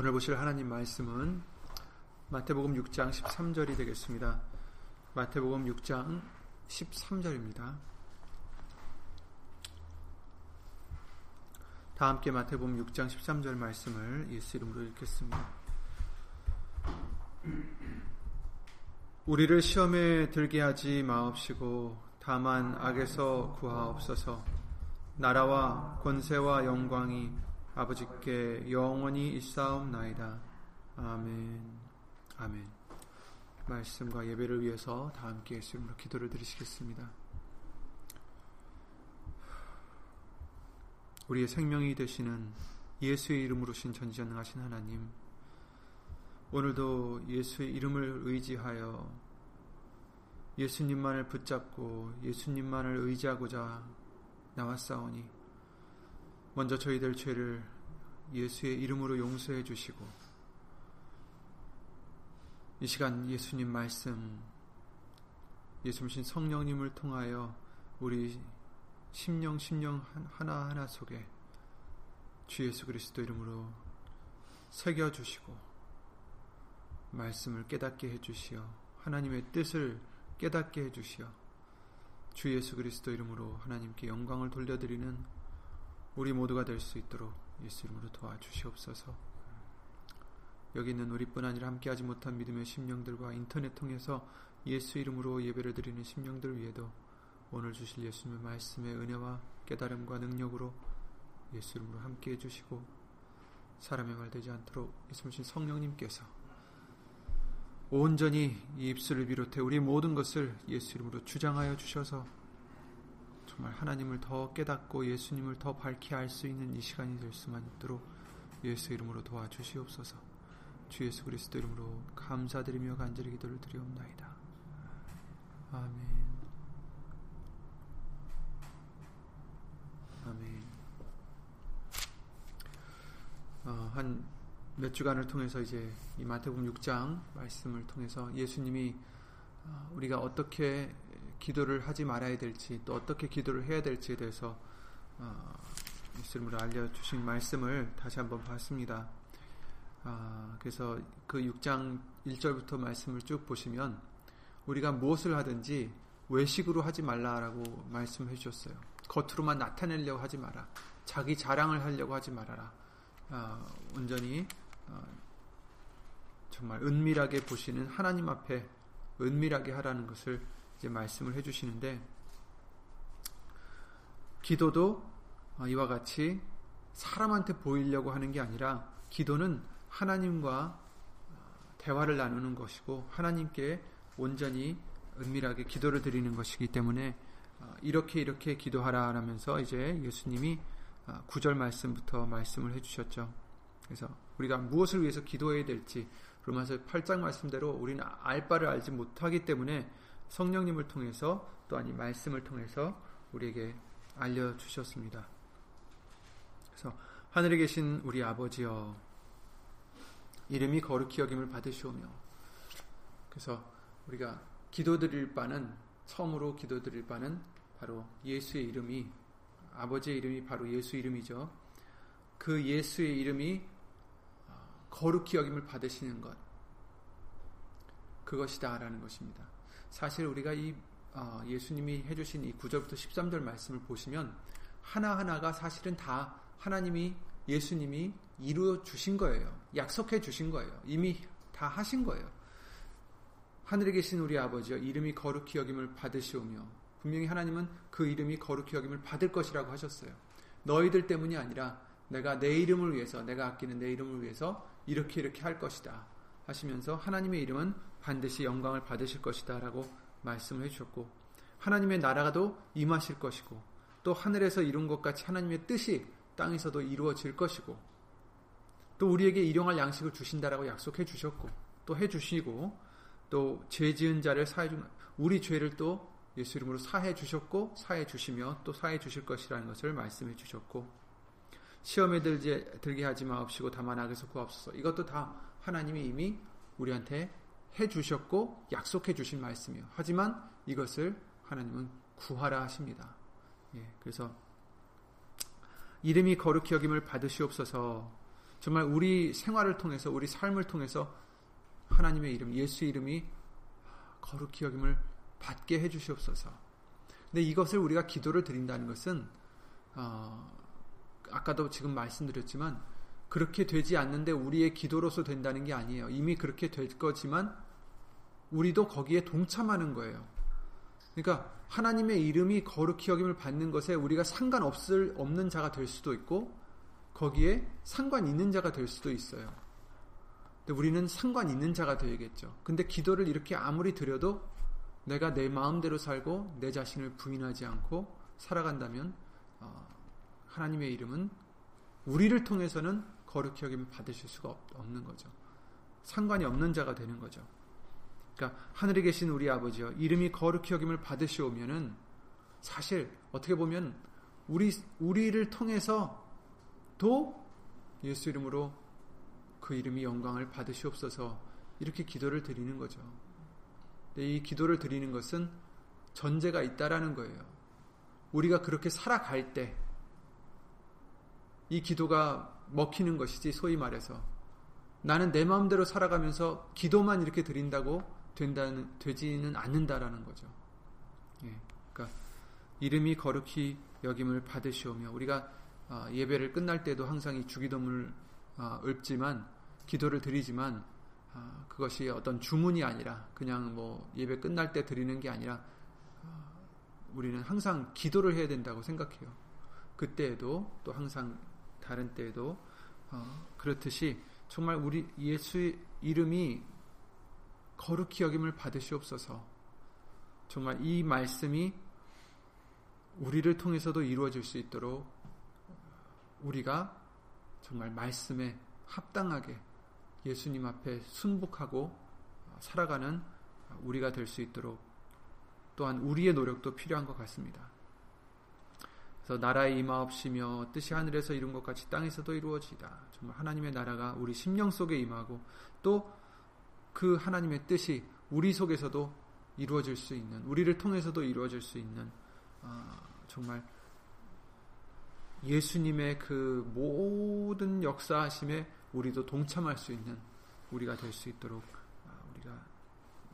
오늘 보실 하나님 말씀은 마태복음 6장 13절이 되겠습니다. 마태복음 6장 13절입니다. 다 함께 마태복음 6장 13절 말씀을 예수 이름으로 읽겠습니다. 우리를 시험에 들게 하지 마옵시고 다만 악에서 구하옵소서 나라와 권세와 영광이 아버지께 영원히 있사옵나이다. 아멘. 아멘. 말씀과 예배를 위해서 다 함께 예수님으로 기도를 드리시겠습니다. 우리의 생명이 되시는 예수의 이름으로 신 전지전능하신 하나님, 오늘도 예수의 이름을 의지하여 예수님만을 붙잡고 예수님만을 의지하고자 나왔사오니 먼저 저희들 죄를 예수의 이름으로 용서해 주시고 이 시간 예수님 말씀 예수님 성령님을 통하여 우리 심령 심령 하나하나 속에 주 예수 그리스도 이름으로 새겨 주시고 말씀을 깨닫게 해 주시어 하나님의 뜻을 깨닫게 해 주시어 주 예수 그리스도 이름으로 하나님께 영광을 돌려드리는 우리 모두가 될 수 있도록 예수 이름으로 도와주시옵소서. 여기 있는 우리뿐 아니라 함께하지 못한 믿음의 심령들과 인터넷 통해서 예수 이름으로 예배를 드리는 심령들 위에도 오늘 주실 예수님의 말씀의 은혜와 깨달음과 능력으로 예수 이름으로 함께 해 주시고 사람의 말 되지 않도록 예수님 성령님께서 온전히 이 입술을 비롯해 우리 모든 것을 예수 이름으로 주장하여 주셔서 정말 하나님을 더 깨닫고 예수님을 더 밝히 알 수 있는 이 시간이 될 수만 있도록 예수 이름으로 도와주시옵소서. 주 예수 그리스도 이름으로 감사드리며 간절히 기도를 드리옵나이다. 아멘. 아멘. 어, 한몇 주간을 통해서 이제 이 마태복음 6장 말씀을 통해서 예수님이 어, 우리가 어떻게 기도를 하지 말아야 될지 또 어떻게 기도를 해야 될지에 대해서 어, 예수님으로 알려주신 말씀을 다시 한번 봤습니다. 아, 그래서 그 6장 1절부터 말씀을 쭉 보시면 우리가 무엇을 하든지 외식으로 하지 말라라고 말씀해 주셨어요. 겉으로만 나타내려고 하지 마라. 자기 자랑을 하려고 하지 말아라. 아, 온전히 아, 정말 은밀하게 보시는 하나님 앞에 은밀하게 하라는 것을 이제 말씀을 해주시는데 기도도 어, 이와 같이 사람한테 보이려고 하는 게 아니라 기도는 하나님과 어, 대화를 나누는 것이고 하나님께 온전히 은밀하게 기도를 드리는 것이기 때문에 어, 이렇게 이렇게 기도하라 하면서 이제 예수님이 구절 말씀부터 말씀을 해주셨죠. 그래서 우리가 무엇을 위해서 기도해야 될지 로마서 8장 말씀대로 우리는 알 바를 알지 못하기 때문에 성령님을 통해서 또한 이 말씀을 통해서 우리에게 알려주셨습니다. 그래서 하늘에 계신 우리 아버지여 이름이 거룩히 여김을 받으시오며 그래서 우리가 기도드릴 바는 처음으로 기도드릴 바는 바로 예수의 이름이 아버지의 이름이 바로 예수 이름이죠. 그 예수의 이름이 어, 거룩히 여김을 받으시는 것 그것이다라는 것입니다. 사실 우리가 이 어, 예수님이 해주신 이 9절부터 13절 말씀을 보시면 하나하나가 사실은 다 하나님이 예수님이 이루어 주신 거예요. 약속해 주신 거예요. 이미 다 하신 거예요. 하늘에 계신 우리 아버지여 이름이 거룩히 여김을 받으시오며 분명히 하나님은 그 이름이 거룩히 여김을 받을 것이라고 하셨어요. 너희들 때문이 아니라 내가 내 이름을 위해서 내가 아끼는 내 이름을 위해서 이렇게 이렇게 할 것이다 하시면서 하나님의 이름은 반드시 영광을 받으실 것이다 라고 말씀을 해주셨고 하나님의 나라가도 임하실 것이고 또 하늘에서 이룬 것 같이 하나님의 뜻이 땅에서도 이루어질 것이고 또 우리에게 일용할 양식을 주신다라고 약속해 주셨고 또 해 주시고 또 죄 지은 자를 사해 준 우리 죄를 또 예수 이름으로 사해 주셨고 사해 주시며 또 사해 주실 것이라는 것을 말씀해 주셨고 시험에 들게 하지 마옵시고 다만 악에서 구하옵소서. 이것도 다 하나님이 이미 우리한테 해 주셨고 약속해 주신 말씀이요. 하지만 이것을 하나님은 구하라 하십니다. 예, 그래서 이름이 거룩히 여김을 받으시옵소서. 정말 우리 생활을 통해서 우리 삶을 통해서 하나님의 이름, 예수 이름이 거룩히 여김을 받게 해 주시옵소서. 근데 이것을 우리가 기도를 드린다는 것은 어, 아까도 지금 말씀드렸지만 그렇게 되지 않는데 우리의 기도로서 된다는 게 아니에요. 이미 그렇게 될 거지만 우리도 거기에 동참하는 거예요. 그러니까 하나님의 이름이 거룩히 여김을 받는 것에 우리가 상관없을 없는 자가 될 수도 있고 거기에 상관 있는 자가 될 수도 있어요. 근데 우리는 상관 있는 자가 되겠죠. 근데 기도를 이렇게 아무리 드려도 내가 내 마음대로 살고 내 자신을 부인하지 않고 살아간다면 어, 하나님의 이름은 우리를 통해서는 거룩히 여김을 받으실 수가 없는 거죠. 상관이 없는 자가 되는 거죠. 그러니까 하늘에 계신 우리 아버지여 이름이 거룩히 여김을 받으시오면은 사실 어떻게 보면 우리 우리를 통해서 도 예수 이름으로 그 이름이 영광을 받으시옵소서 이렇게 기도를 드리는 거죠. 이 기도를 드리는 것은 전제가 있다라는 거예요. 우리가 그렇게 살아갈 때 이 기도가 먹히는 것이지 소위 말해서 나는 내 마음대로 살아가면서 기도만 이렇게 드린다고 된다는 되지는 않는다라는 거죠. 예, 그러니까 이름이 거룩히 여김을 받으시오며 우리가 아, 예배를 끝날 때도 항상 이 주기도문을 아, 읊지만 기도를 드리지만 아, 그것이 어떤 주문이 아니라 그냥 뭐 예배 끝날 때 드리는 게 아니라 우리는 항상 기도를 해야 된다고 생각해요. 그때에도 또 항상 다른 때에도 어, 그렇듯이 정말 우리 예수의 이름이 거룩히 여김을 받으시옵소서. 정말 이 말씀이 우리를 통해서도 이루어질 수 있도록 우리가 정말 말씀에 합당하게 예수님 앞에 순복하고 살아가는 우리가 될 수 있도록 또한 우리의 노력도 필요한 것 같습니다. 나라의 임하옵시며 뜻이 하늘에서 이룬 것 같이 땅에서도 이루어지다. 정말 하나님의 나라가 우리 심령 속에 임하고 또 그 하나님의 뜻이 우리 속에서도 이루어질 수 있는 우리를 통해서도 이루어질 수 있는 어, 정말 예수님의 그 모든 역사하심에 우리도 동참할 수 있는 우리가 될 수 있도록 아, 우리가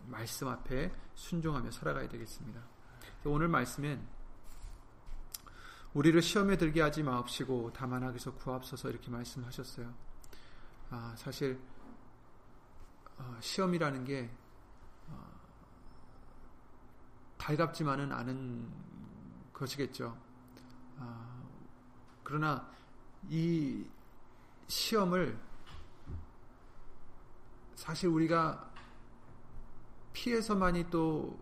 말씀 앞에 순종하며 살아가야 되겠습니다. 오늘 말씀엔 우리를 시험에 들게 하지 마옵시고 다만 하기서 구합소서 이렇게 말씀하셨어요. 아, 사실 어, 시험이라는 게 어, 달갑지만은 않은 것이겠죠. 아, 그러나 이 시험을 사실 우리가 피해서만이 또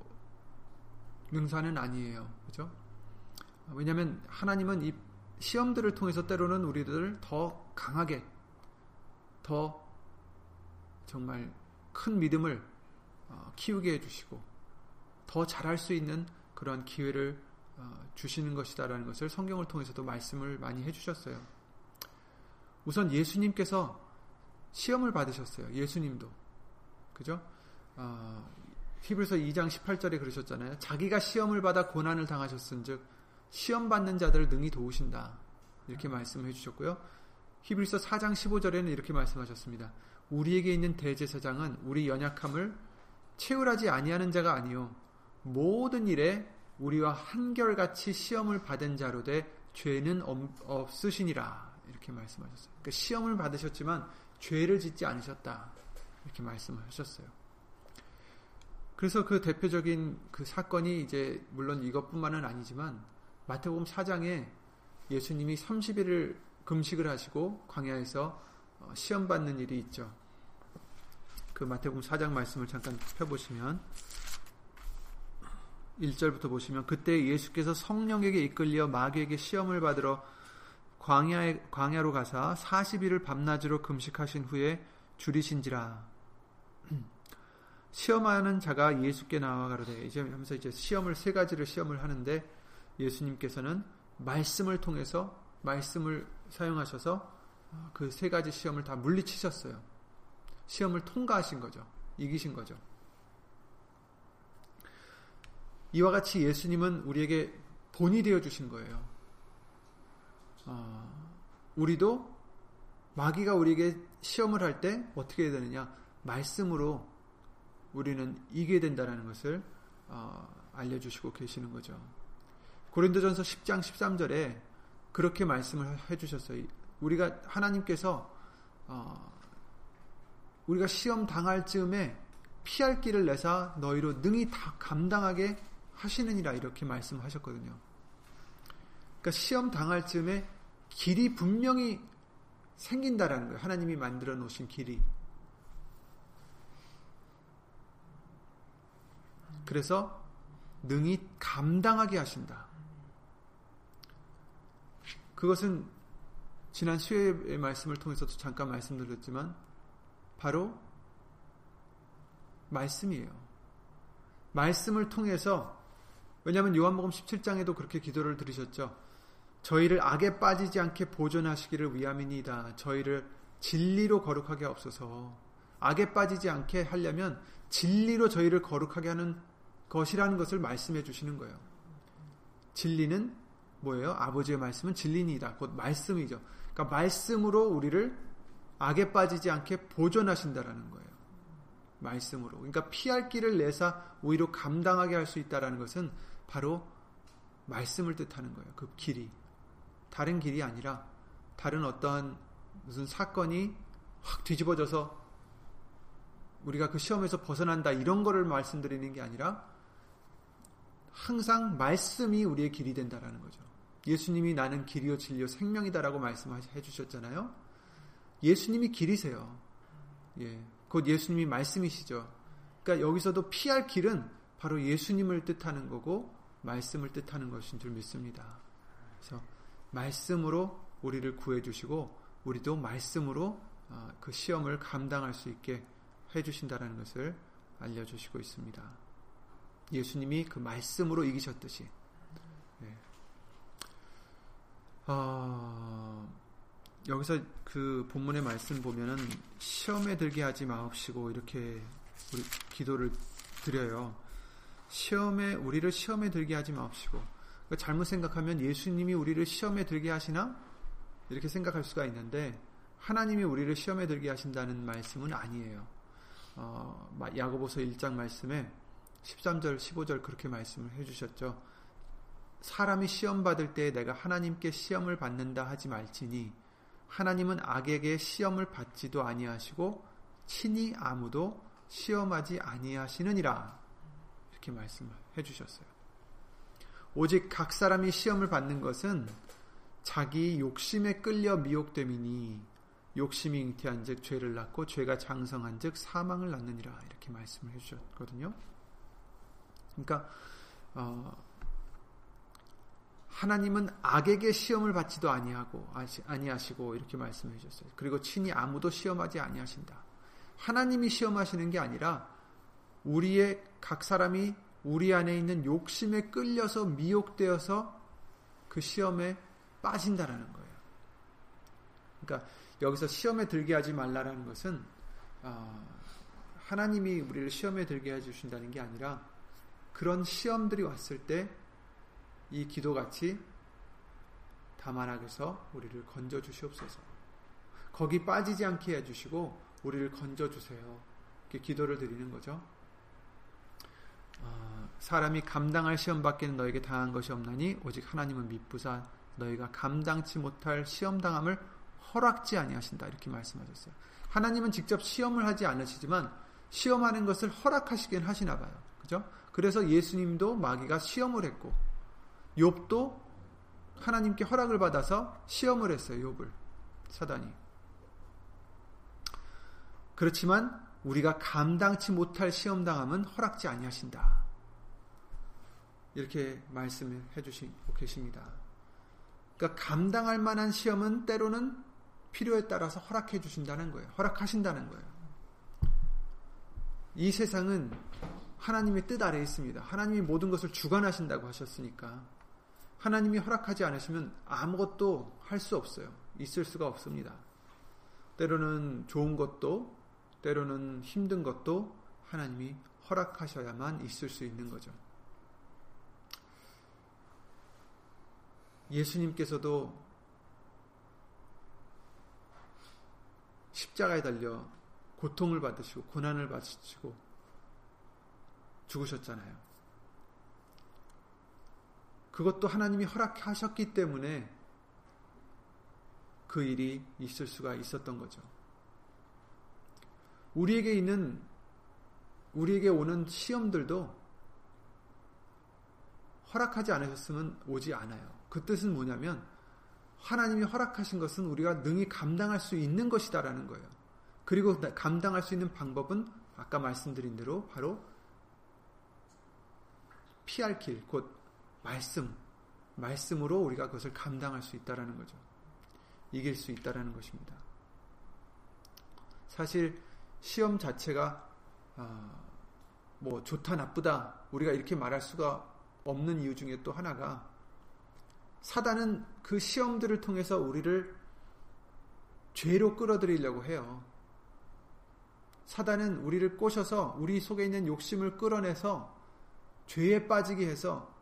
능사는 아니에요. 그죠? 왜냐하면 하나님은 이 시험들을 통해서 때로는 우리들을 더 강하게, 더 정말 큰 믿음을 어, 키우게 해주시고, 더 잘할 수 있는 그런 기회를 어, 주시는 것이다라는 것을 성경을 통해서도 말씀을 많이 해주셨어요. 우선 예수님께서 시험을 받으셨어요. 예수님도. 그죠? 어, 히브리서 2장 18절에 그러셨잖아요. 자기가 시험을 받아 고난을 당하셨은즉 시험 받는 자들을 능히 도우신다. 이렇게 말씀해 주셨고요. 히브리서 4장 15절에는 이렇게 말씀하셨습니다. 우리에게 있는 대제사장은 우리 연약함을 채울하지 아니하는 자가 아니요 모든 일에 우리와 한결같이 시험을 받은 자로 돼 죄는 없으시니라 이렇게 말씀하셨어요. 그러니까 시험을 받으셨지만 죄를 짓지 않으셨다 이렇게 말씀하셨어요. 그래서 그 대표적인 그 사건이 이제 물론 이것뿐만은 아니지만 마태복음 4장에 예수님이 30일을 금식을 하시고 광야에서 어, 시험 받는 일이 있죠. 그 마태복음 4장 말씀을 잠깐 펴보시면 1절부터 보시면 그때 예수께서 성령에게 이끌려 마귀에게 시험을 받으러 광야에, 광야로 가사 40일을 밤낮으로 금식하신 후에 줄이신지라 시험하는 자가 예수께 나와 가로되 이제 하면서 이제 시험을 세 가지를 시험을 하는데 예수님께서는 말씀을 통해서 말씀을 사용하셔서 그 세 가지 시험을 다 물리치셨어요. 시험을 통과하신 거죠. 이기신 거죠. 이와 같이 예수님은 우리에게 본이 되어 주신 거예요. 어, 우리도 마귀가 우리에게 시험을 할 때 어떻게 해야 되느냐? 말씀으로 우리는 이겨야 된다는 것을 어, 알려주시고 계시는 거죠. 고린도전서 10장 13절에 그렇게 말씀을 해주셨어요. 우리가 하나님께서 어, 우리가 시험 당할 즈음에 피할 길을 내사 너희로 능히 다 감당하게 하시느니라 이렇게 말씀하셨거든요. 그러니까 시험 당할 즈음에 길이 분명히 생긴다라는 거예요. 하나님이 만들어 놓으신 길이. 그래서 능히 감당하게 하신다. 그것은 지난 수요일의 말씀을 통해서도 잠깐 말씀드렸지만 바로 말씀이에요. 말씀을 통해서 왜냐하면 요한복음 17장에도 그렇게 기도를 드리셨죠. 저희를 악에 빠지지 않게 보존하시기를 위함이니이다. 저희를 진리로 거룩하게 없어서 악에 빠지지 않게 하려면 진리로 저희를 거룩하게 하는 것이라는 것을 말씀해 주시는 거예요. 진리는 뭐예요? 아버지의 말씀은 진리니이다. 곧 말씀이죠. 그러니까 말씀으로 우리를 악에 빠지지 않게 보존하신다라는 거예요. 말씀으로. 그러니까 피할 길을 내사 오히려 감당하게 할 수 있다라는 것은 바로 말씀을 뜻하는 거예요. 그 길이. 다른 길이 아니라 다른 어떠한 무슨 사건이 확 뒤집어져서 우리가 그 시험에서 벗어난다 이런 거를 말씀드리는 게 아니라 항상 말씀이 우리의 길이 된다라는 거죠. 예수님이 나는 길이요 진리요 생명이다라고 말씀해 주셨잖아요. 예수님이 길이세요. 예. 곧 예수님이 말씀이시죠. 그러니까 여기서도 피할 길은 바로 예수님을 뜻하는 거고 말씀을 뜻하는 것인 줄 믿습니다. 그래서 말씀으로 우리를 구해 주시고 우리도 말씀으로 어, 그 시험을 감당할 수 있게 해 주신다라는 것을 알려 주시고 있습니다. 예수님이 그 말씀으로 이기셨듯이 네. 어, 여기서 그 본문의 말씀 보면은 시험에 들게 하지 마옵시고 이렇게 우리 기도를 드려요. 시험에 우리를 시험에 들게 하지 마옵시고 그러니까 잘못 생각하면 예수님이 우리를 시험에 들게 하시나? 이렇게 생각할 수가 있는데 하나님이 우리를 시험에 들게 하신다는 말씀은 아니에요. 어, 야고보서 1장 말씀에 13절, 15절 그렇게 말씀을 해주셨죠. 사람이 시험 받을 때 내가 하나님께 시험을 받는다 하지 말지니 하나님은 악에게 시험을 받지도 아니하시고 친히 아무도 시험하지 아니하시느니라 이렇게 말씀을 해주셨어요. 오직 각 사람이 시험을 받는 것은 자기 욕심에 끌려 미혹됨이니 욕심이 잉태한즉 죄를 낳고 죄가 장성한즉 사망을 낳느니라 이렇게 말씀을 해주셨거든요. 그러니까 어, 하나님은 악에게 시험을 받지도 아니하고 아니하시고 이렇게 말씀해 주셨어요. 그리고 친히 아무도 시험하지 아니하신다. 하나님이 시험하시는 게 아니라 우리의 각 사람이 우리 안에 있는 욕심에 끌려서 미혹되어서 그 시험에 빠진다라는 거예요. 그러니까 여기서 시험에 들게 하지 말라라는 것은 어, 하나님이 우리를 시험에 들게 해주신다는 게 아니라 그런 시험들이 왔을 때 이 기도같이 다만하게서 우리를 건져 주시옵소서. 거기 빠지지 않게 해주시고 우리를 건져 주세요. 이렇게 기도를 드리는 거죠. 어, 사람이 감당할 시험 밖에는 너에게 당한 것이 없나니 오직 하나님은 미쁘사 너희가 감당치 못할 시험 당함을 허락지 아니하신다 이렇게 말씀하셨어요. 하나님은 직접 시험을 하지 않으시지만 시험하는 것을 허락하시긴 하시나 봐요. 그죠? 그래서 예수님도 마귀가 시험을 했고 욥도 하나님께 허락을 받아서 시험을 했어요. 욥을 사단이. 그렇지만 우리가 감당치 못할 시험 당함은 허락지 아니하신다. 이렇게 말씀을 해주시고 계십니다. 그러니까 감당할 만한 시험은 때로는 필요에 따라서 허락해 주신다는 거예요. 허락하신다는 거예요. 이 세상은 하나님의 뜻 아래에 있습니다. 하나님이 모든 것을 주관하신다고 하셨으니까 하나님이 허락하지 않으시면 아무것도 할 수 없어요. 있을 수가 없습니다. 때로는 좋은 것도 때로는 힘든 것도 하나님이 허락하셔야만 있을 수 있는 거죠. 예수님께서도 십자가에 달려 고통을 받으시고 고난을 받으시고 죽으셨잖아요. 그것도 하나님이 허락하셨기 때문에 그 일이 있을 수가 있었던 거죠. 우리에게 있는 우리에게 오는 시험들도 허락하지 않으셨으면 오지 않아요. 그 뜻은 뭐냐면 하나님이 허락하신 것은 우리가 능히 감당할 수 있는 것이다라는 거예요. 그리고 감당할 수 있는 방법은 아까 말씀드린 대로 바로 피할 길, 곧 말씀, 말씀으로 우리가 그것을 감당할 수 있다라는 거죠. 이길 수 있다라는 것입니다. 사실 시험 자체가 어, 뭐 좋다 나쁘다 우리가 이렇게 말할 수가 없는 이유 중에 또 하나가 사단은 그 시험들을 통해서 우리를 죄로 끌어들이려고 해요. 사단은 우리를 꼬셔서 우리 속에 있는 욕심을 끌어내서 죄에 빠지게 해서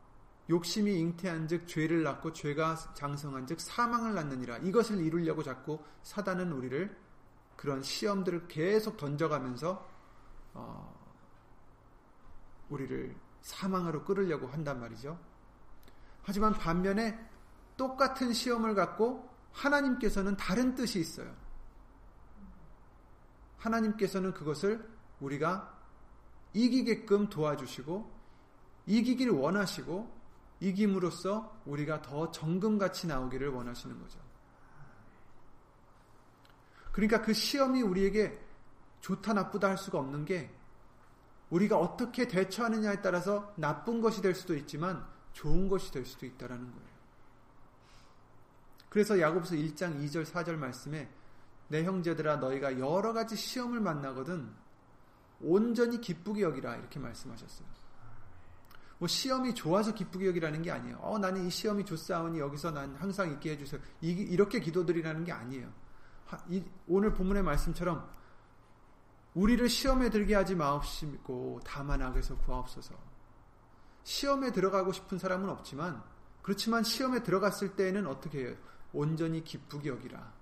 욕심이 잉태한 즉 죄를 낳고 죄가 장성한 즉 사망을 낳느니라 이것을 이루려고 자꾸 사단은 우리를 그런 시험들을 계속 던져가면서 어, 우리를 사망으로 끌으려고 한단 말이죠. 하지만 반면에 똑같은 시험을 갖고 하나님께서는 다른 뜻이 있어요. 하나님께서는 그것을 우리가 이기게끔 도와주시고 이기길 원하시고 이김으로써 우리가 더 정금같이 나오기를 원하시는 거죠. 그러니까 그 시험이 우리에게 좋다 나쁘다 할 수가 없는 게 우리가 어떻게 대처하느냐에 따라서 나쁜 것이 될 수도 있지만 좋은 것이 될 수도 있다라는 거예요. 그래서 야고보서 1장 2절 4절 말씀에 내 형제들아 너희가 여러 가지 시험을 만나거든 온전히 기쁘게 여기라 이렇게 말씀하셨어요. 뭐 시험이 좋아서 기쁘게 여기라는 게 아니에요. 어 나는 이 시험이 좋사오니 여기서 난 항상 있게 해주세요. 이 렇게 기도드리라는 게 아니에요. 오늘 본문의 말씀처럼 우리를 시험에 들게 하지 마옵시고 다만 악에서 구하옵소서. 시험에 들어가고 싶은 사람은 없지만 그렇지만 시험에 들어갔을 때에는 어떻게 해요? 온전히 기쁘게 여기라.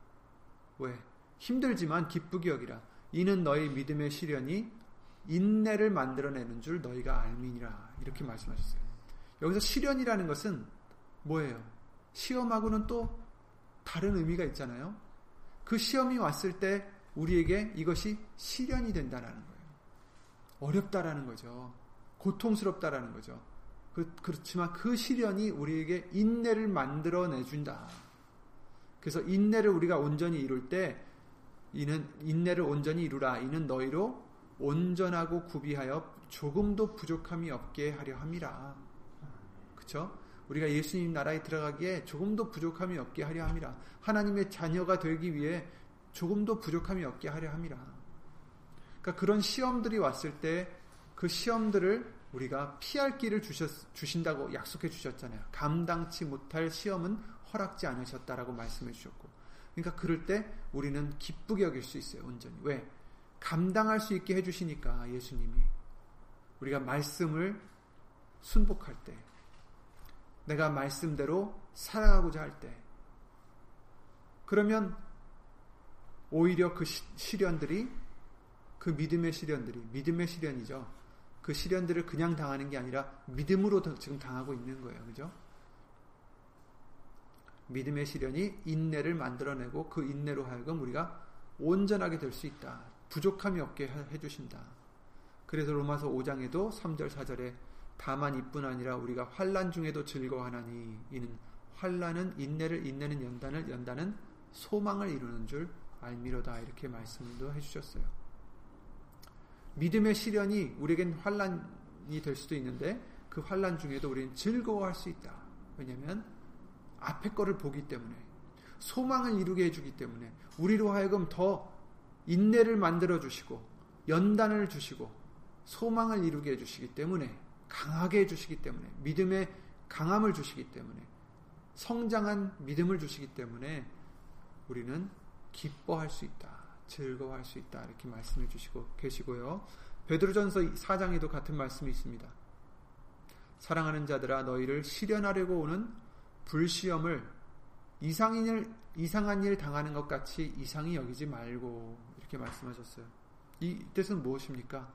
왜? 힘들지만 기쁘게 여기라. 이는 너희 믿음의 시련이 인내를 만들어내는 줄 너희가 알미니라. 이렇게 말씀하셨어요. 여기서 시련이라는 것은 뭐예요? 시험하고는 또 다른 의미가 있잖아요. 그 시험이 왔을 때 우리에게 이것이 시련이 된다는 거예요. 어렵다라는 거죠. 고통스럽다라는 거죠. 그, 그렇지만 그 시련이 우리에게 인내를 만들어 내준다. 그래서 인내를 우리가 온전히 이룰 때 이는 인내를 온전히 이루라. 이는 너희로 온전하고 구비하여 조금도 부족함이 없게 하려 함이라. 그렇죠? 우리가 예수님 나라에 들어가기에 조금도 부족함이 없게 하려 함이라. 하나님의 자녀가 되기 위해 조금도 부족함이 없게 하려 함이라. 그러니까 그런 시험들이 왔을 때 그 시험들을 우리가 피할 길을 주셨, 주신다고 약속해 주셨잖아요. 감당치 못할 시험은 허락지 않으셨다라고 말씀해 주셨고. 그러니까 그럴 때 우리는 기쁘게 여길 수 있어요, 온전히. 왜? 감당할 수 있게 해주시니까, 예수님이. 우리가 말씀을 순복할 때, 내가 말씀대로 살아가고자 할 때, 그러면 오히려 그 시련들이 그 믿음의 시련들이 믿음의 시련이죠. 그 시련들을 그냥 당하는 게 아니라 믿음으로 지금 당하고 있는 거예요. 그죠? 믿음의 시련이 인내를 만들어내고 그 인내로 하여금 우리가 온전하게 될 수 있다. 부족함이 없게 해주신다. 그래서 로마서 5장에도 3절 4절에 다만 이뿐 아니라 우리가 환란 중에도 즐거워하나니 이는 환란은 인내를 인내는 연단을 연단은 소망을 이루는 줄 알미로다 이렇게 말씀도 해주셨어요. 믿음의 시련이 우리에겐 환란이 될 수도 있는데 그 환란 중에도 우리는 즐거워할 수 있다. 왜냐하면 앞에 거를 보기 때문에 소망을 이루게 해주기 때문에 우리로 하여금 더 인내를 만들어 주시고 연단을 주시고 소망을 이루게 해 주시기 때문에 강하게 해 주시기 때문에 믿음의 강함을 주시기 때문에 성장한 믿음을 주시기 때문에 우리는 기뻐할 수 있다. 즐거워할 수 있다. 이렇게 말씀해 주시고 계시고요. 베드로전서 4장에도 같은 말씀이 있습니다. 사랑하는 자들아 너희를 실현하려고 오는 불시험을 이상한 일, 이상한 일 당하는 것 같이 이상히 여기지 말고 이렇게 말씀하셨어요. 이 뜻은 무엇입니까?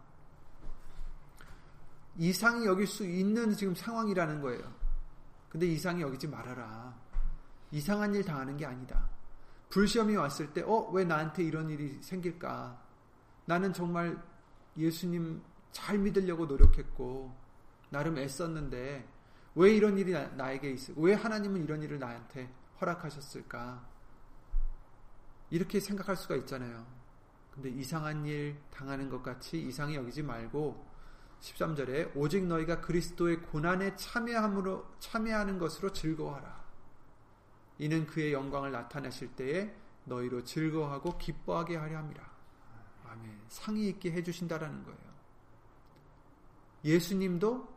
이상히 여길 수 있는 지금 상황이라는 거예요. 근데 이상히 여기지 말아라. 이상한 일 당하는 게 아니다. 불시험이 왔을 때, 어, 왜 나한테 이런 일이 생길까? 나는 정말 예수님 잘 믿으려고 노력했고, 나름 애썼는데, 왜 이런 일이 나, 에게 있어? 왜 하나님은 이런 일을 나한테 허락하셨을까? 이렇게 생각할 수가 있잖아요. 근데 이상한 일 당하는 것 같이 이상히 여기지 말고 13절에 오직 너희가 그리스도의 고난에 참여함으로 참여하는 것으로 즐거워하라. 이는 그의 영광을 나타내실 때에 너희로 즐거워하고 기뻐하게 하려 함이라. 아멘. 상이 있게 해 주신다라는 거예요. 예수님도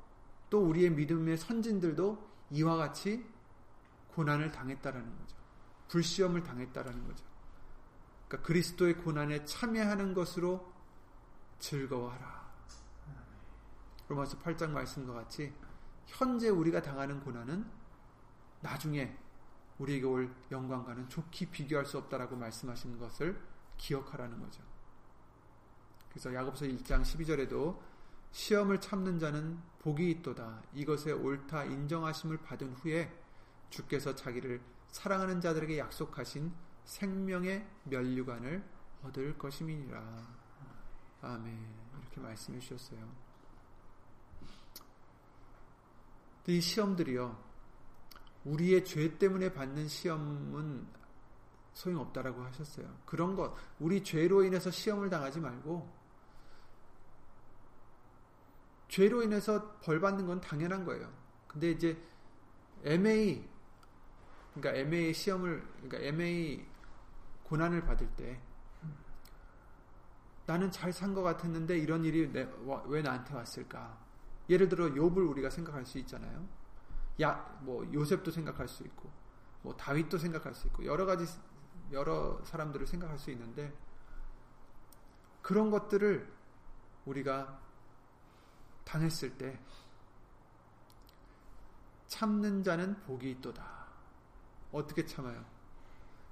또 우리의 믿음의 선진들도 이와 같이 고난을 당했다라는 거죠. 불시험을 당했다라는 거죠. 그러니까 그리스도의 고난에 참여하는 것으로 즐거워하라. 로마서 8장 말씀과 같이 현재 우리가 당하는 고난은 나중에 우리에게 올 영광과는 좋게 비교할 수 없다라고 말씀하시는 것을 기억하라는 거죠. 그래서 야고보서 1장 12절에도 시험을 참는 자는 복이 있도다. 이것에 옳다 인정하심을 받은 후에 주께서 자기를 사랑하는 자들에게 약속하신 생명의 면류관을 얻을 것임이니라. 아멘. 이렇게 말씀해 주셨어요. 이 시험들이요. 우리의 죄 때문에 받는 시험은 소용없다라고 하셨어요. 그런 것, 우리 죄로 인해서 시험을 당하지 말고, 죄로 인해서 벌 받는 건 당연한 거예요. 근데 이제 MA, 그러니까 MA 시험을, 그러니까 MA 고난을 받을 때 나는 잘 산 것 같았는데 이런 일이 내, 왜 나한테 왔을까? 예를 들어 욥을 우리가 생각할 수 있잖아요. 야, 뭐 요셉도 생각할 수 있고, 뭐 다윗도 생각할 수 있고 여러 가지 여러 사람들을 생각할 수 있는데 그런 것들을 우리가 당했을 때 참는 자는 복이 있도다. 어떻게 참아요?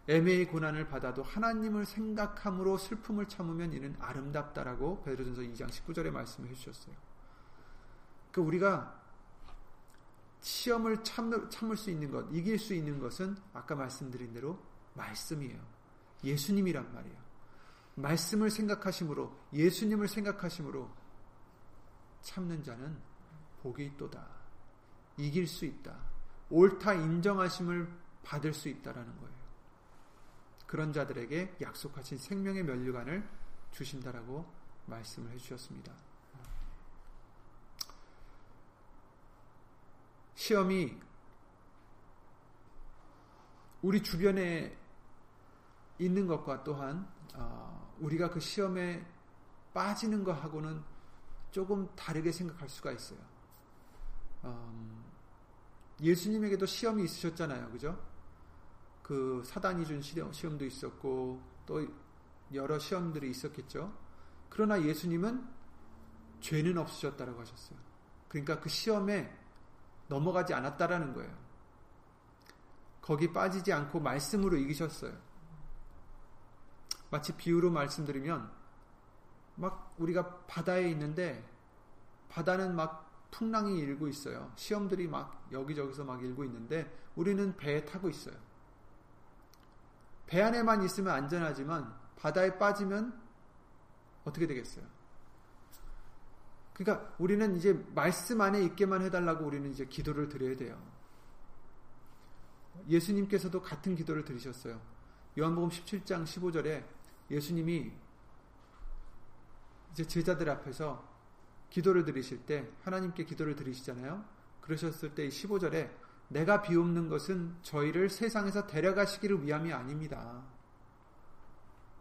애매의 고난을 받아도 하나님을 생각함으로 슬픔을 참으면 이는 아름답다라고 베드로전서 2장 19절에 말씀해 주셨어요. 그 우리가 시험을 참을, 참을 수 있는 것, 이길 수 있는 것은 아까 말씀드린 대로 말씀이에요. 예수님이란 말이에요. 말씀을 생각하심으로 예수님을 생각하심으로 참는 자는 복이 있도다. 이길 수 있다. 옳다 인정하심을 받을 수 있다라는 거예요. 그런 자들에게 약속하신 생명의 면류관을 주신다라고 말씀을 해주셨습니다. 시험이 우리 주변에 있는 것과 또한 어, 우리가 그 시험에 빠지는 것하고는 조금 다르게 생각할 수가 있어요. 음, 예수님에게도 시험이 있으셨잖아요, 그죠? 그 사단이 준 시험도 있었고 또 여러 시험들이 있었겠죠. 그러나 예수님은 죄는 없으셨다라고 하셨어요. 그러니까 그 시험에 넘어가지 않았다라는 거예요. 거기 빠지지 않고 말씀으로 이기셨어요. 마치 비유로 말씀드리면 막 우리가 바다에 있는데 바다는 막 풍랑이 일고 있어요. 시험들이 막 여기저기서 막 일고 있는데 우리는 배에 타고 있어요. 배 안에만 있으면 안전하지만 바다에 빠지면 어떻게 되겠어요? 그러니까 우리는 이제 말씀 안에 있게만 해달라고 우리는 이제 기도를 드려야 돼요. 예수님께서도 같은 기도를 드리셨어요. 요한복음 17장 15절에 예수님이 이제 제자들 앞에서 기도를 드리실 때 하나님께 기도를 드리시잖아요. 그러셨을 때 15절에 내가 비옵는 것은 저희를 세상에서 데려가시기를 위함이 아닙니다.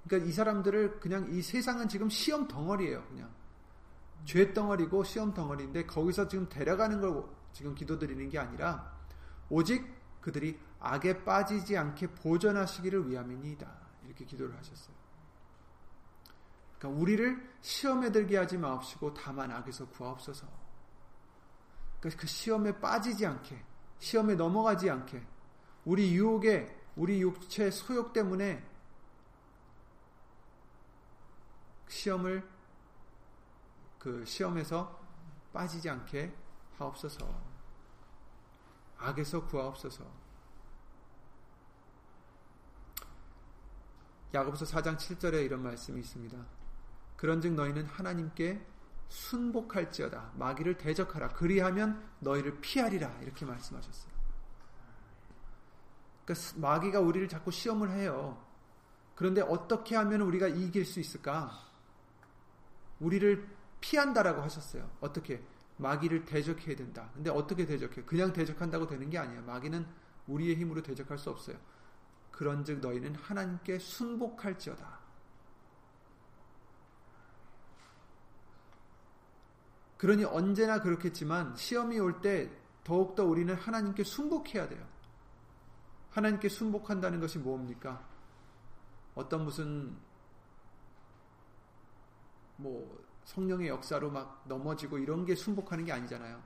그러니까 이 사람들을 그냥 이 세상은 지금 시험 덩어리예요. 그냥 죄 덩어리고 시험 덩어리인데 거기서 지금 데려가는 걸 지금 기도드리는 게 아니라 오직 그들이 악에 빠지지 않게 보존하시기를 위함이니다. 이렇게 기도를 하셨어요. 그러니까 우리를 시험에 들게 하지 마옵시고 다만 악에서 구하옵소서. 그러니까 그 시험에 빠지지 않게 시험에 넘어가지 않게 우리 유혹에 우리 육체 소욕 때문에 시험을 그 시험에서 빠지지 않게 하옵소서. 악에서 구하옵소서. 야고보서 4장 7절에 이런 말씀이 있습니다. 그런즉 너희는 하나님께 순복할지어다 마귀를 대적하라 그리하면 너희를 피하리라 이렇게 말씀하셨어요. 그러니까 마귀가 우리를 자꾸 시험을 해요. 그런데 어떻게 하면 우리가 이길 수 있을까? 우리를 피한다라고 하셨어요. 어떻게? 마귀를 대적해야 된다. 근데 어떻게 대적해? 그냥 대적한다고 되는 게 아니에요. 마귀는 우리의 힘으로 대적할 수 없어요. 그런즉 너희는 하나님께 순복할지어다. 그러니 언제나 그렇겠지만 시험이 올 때 더욱더 우리는 하나님께 순복해야 돼요. 하나님께 순복한다는 것이 뭡니까? 어떤 무슨 뭐 성령의 역사로 막 넘어지고 이런 게 순복하는 게 아니잖아요.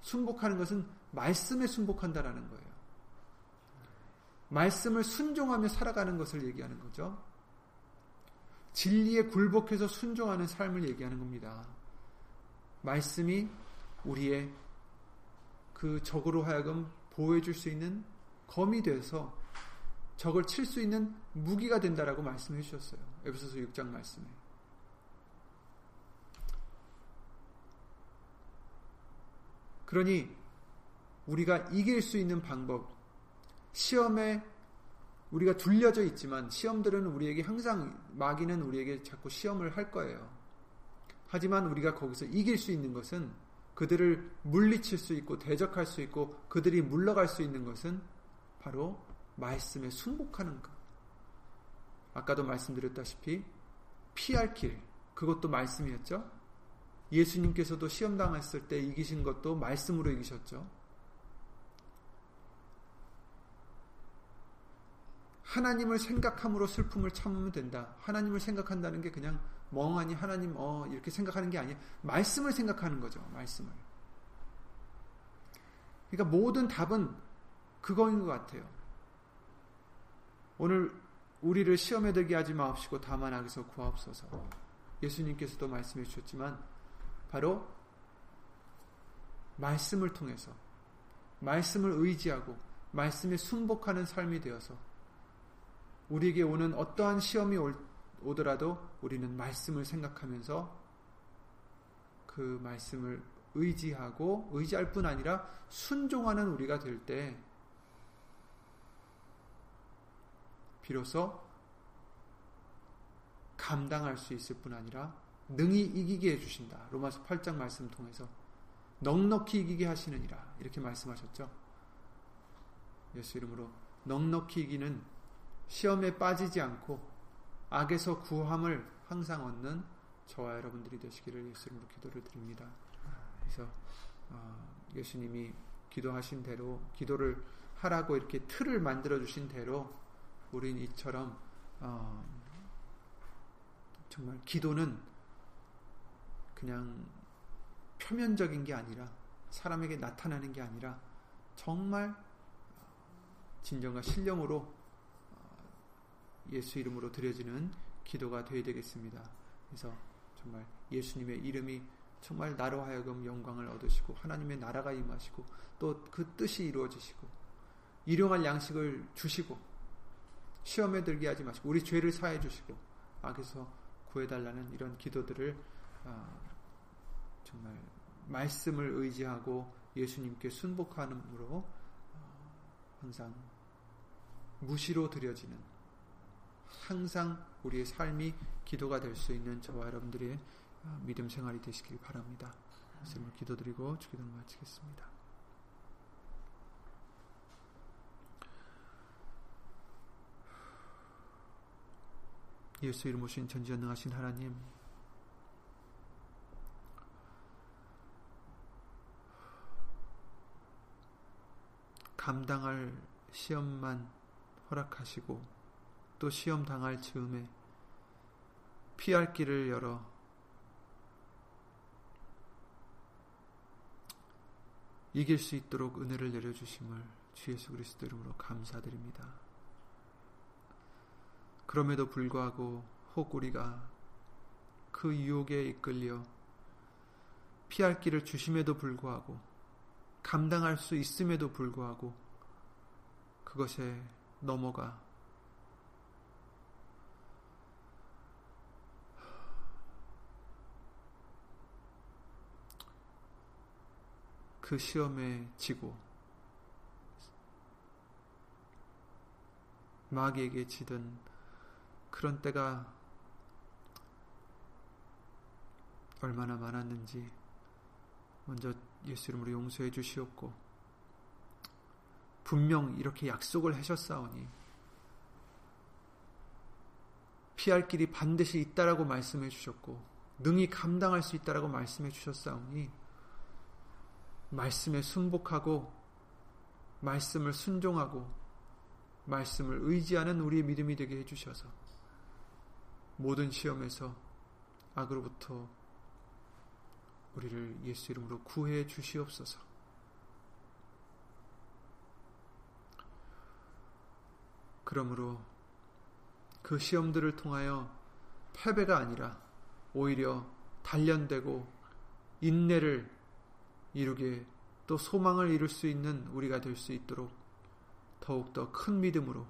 순복하는 것은 말씀에 순복한다라는 거예요. 말씀을 순종하며 살아가는 것을 얘기하는 거죠. 진리에 굴복해서 순종하는 삶을 얘기하는 겁니다. 말씀이 우리의 그 적으로 하여금 보호해 줄 수 있는 검이 돼서 적을 칠 수 있는 무기가 된다라고 말씀해 주셨어요. 에베소서 6장 말씀에. 그러니 우리가 이길 수 있는 방법, 시험에 우리가 둘려져 있지만 시험들은 우리에게 항상 마귀는 우리에게 자꾸 시험을 할 거예요. 하지만 우리가 거기서 이길 수 있는 것은 그들을 물리칠 수 있고 대적할 수 있고 그들이 물러갈 수 있는 것은 바로 말씀에 순복하는 것. 아까도 말씀드렸다시피 피할 길 그것도 말씀이었죠. 예수님께서도 시험 당했을 때 이기신 것도 말씀으로 이기셨죠. 하나님을 생각함으로 슬픔을 참으면 된다. 하나님을 생각한다는 게 그냥 멍하니 하나님 어 이렇게 생각하는 게 아니에요. 말씀을 생각하는 거죠. 말씀을. 그러니까 모든 답은 그거인 것 같아요. 오늘 우리를 시험에 들게 하지 마옵시고 다만 악에서 구하옵소서. 예수님께서도 말씀해 주셨지만 바로 말씀을 통해서 말씀을 의지하고 말씀에 순복하는 삶이 되어서 우리에게 오는 어떠한 시험이 오더라도 우리는 말씀을 생각하면서 그 말씀을 의지하고 의지할 뿐 아니라 순종하는 우리가 될 때 비로소 감당할 수 있을 뿐 아니라 능히 이기게 해주신다. 로마서 8장 말씀 통해서 넉넉히 이기게 하시느니라. 이렇게 말씀하셨죠. 예수 이름으로 넉넉히 이기는 시험에 빠지지 않고 악에서 구함을 항상 얻는 저와 여러분들이 되시기를 예수 이름으로 기도를 드립니다. 그래서 어, 예수님이 기도하신 대로 기도를 하라고 이렇게 틀을 만들어 주신 대로 우린 이처럼 어, 정말 기도는 그냥 표면적인 게 아니라 사람에게 나타나는 게 아니라 정말 진정과 신령으로 어, 예수 이름으로 드려지는 기도가 되어야 되겠습니다. 그래서 정말 예수님의 이름이 정말 나로 하여금 영광을 얻으시고 하나님의 나라가 임하시고 또 그 뜻이 이루어지시고 일용할 양식을 주시고 시험에 들게 하지 마시고 우리 죄를 사해 주시고 악에서 구해달라는 이런 기도들을 어, 정말 말씀을 의지하고 예수님께 순복함으로 어, 항상 무시로 드려지는 항상 우리의 삶이 기도가 될 수 있는 저와 여러분들의 어, 믿음 생활이 되시길 바랍니다. 말씀을 기도드리고 주기도를 마치겠습니다. 예수 이름 오신 전지전능하신 하나님 감당할 시험만 허락하시고 또 시험 당할 즈음에 피할 길을 열어 이길 수 있도록 은혜를 내려주심을 주 예수 그리스도 이름으로 감사드립니다. 그럼에도 불구하고 혹 우리가 그 유혹에 이끌려 피할 길을 주심에도 불구하고 감당할 수 있음에도 불구하고 그것에 넘어가 그 시험에 지고 마귀에게 지든 그런 때가 얼마나 많았는지 먼저 예수 이름으로 용서해 주시옵고 분명 이렇게 약속을 하셨사오니 피할 길이 반드시 있다라고 말씀해 주셨고 능히 감당할 수 있다라고 말씀해 주셨사오니 말씀에 순복하고 말씀을 순종하고 말씀을 의지하는 우리의 믿음이 되게 해주셔서 모든 시험에서 악으로부터 우리를 예수 이름으로 구해 주시옵소서. 그러므로 그 시험들을 통하여 패배가 아니라 오히려 단련되고 인내를 이루게 또 소망을 이룰 수 있는 우리가 될 수 있도록 더욱더 큰 믿음으로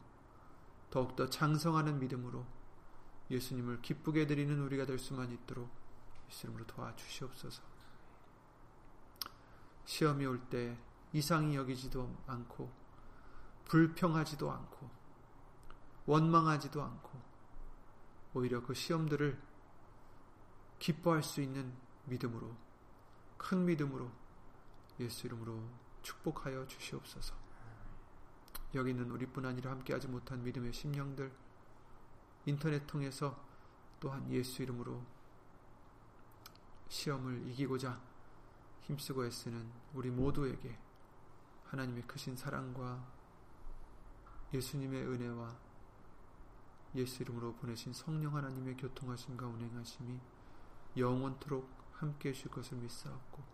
더욱더 장성하는 믿음으로 예수님을 기쁘게 드리는 우리가 될 수만 있도록 예수님으로 도와주시옵소서. 시험이 올 때 이상히 여기지도 않고 불평하지도 않고 원망하지도 않고 오히려 그 시험들을 기뻐할 수 있는 믿음으로 큰 믿음으로 예수 이름으로 축복하여 주시옵소서. 여기 있는 우리뿐 아니라 함께하지 못한 믿음의 심령들 인터넷 통해서 또한 예수 이름으로 시험을 이기고자 힘쓰고 애쓰는 우리 모두에게 하나님의 크신 사랑과 예수님의 은혜와 예수 이름으로 보내신 성령 하나님의 교통하심과 운행하심이 영원토록 함께 해주실 것을 믿사옵고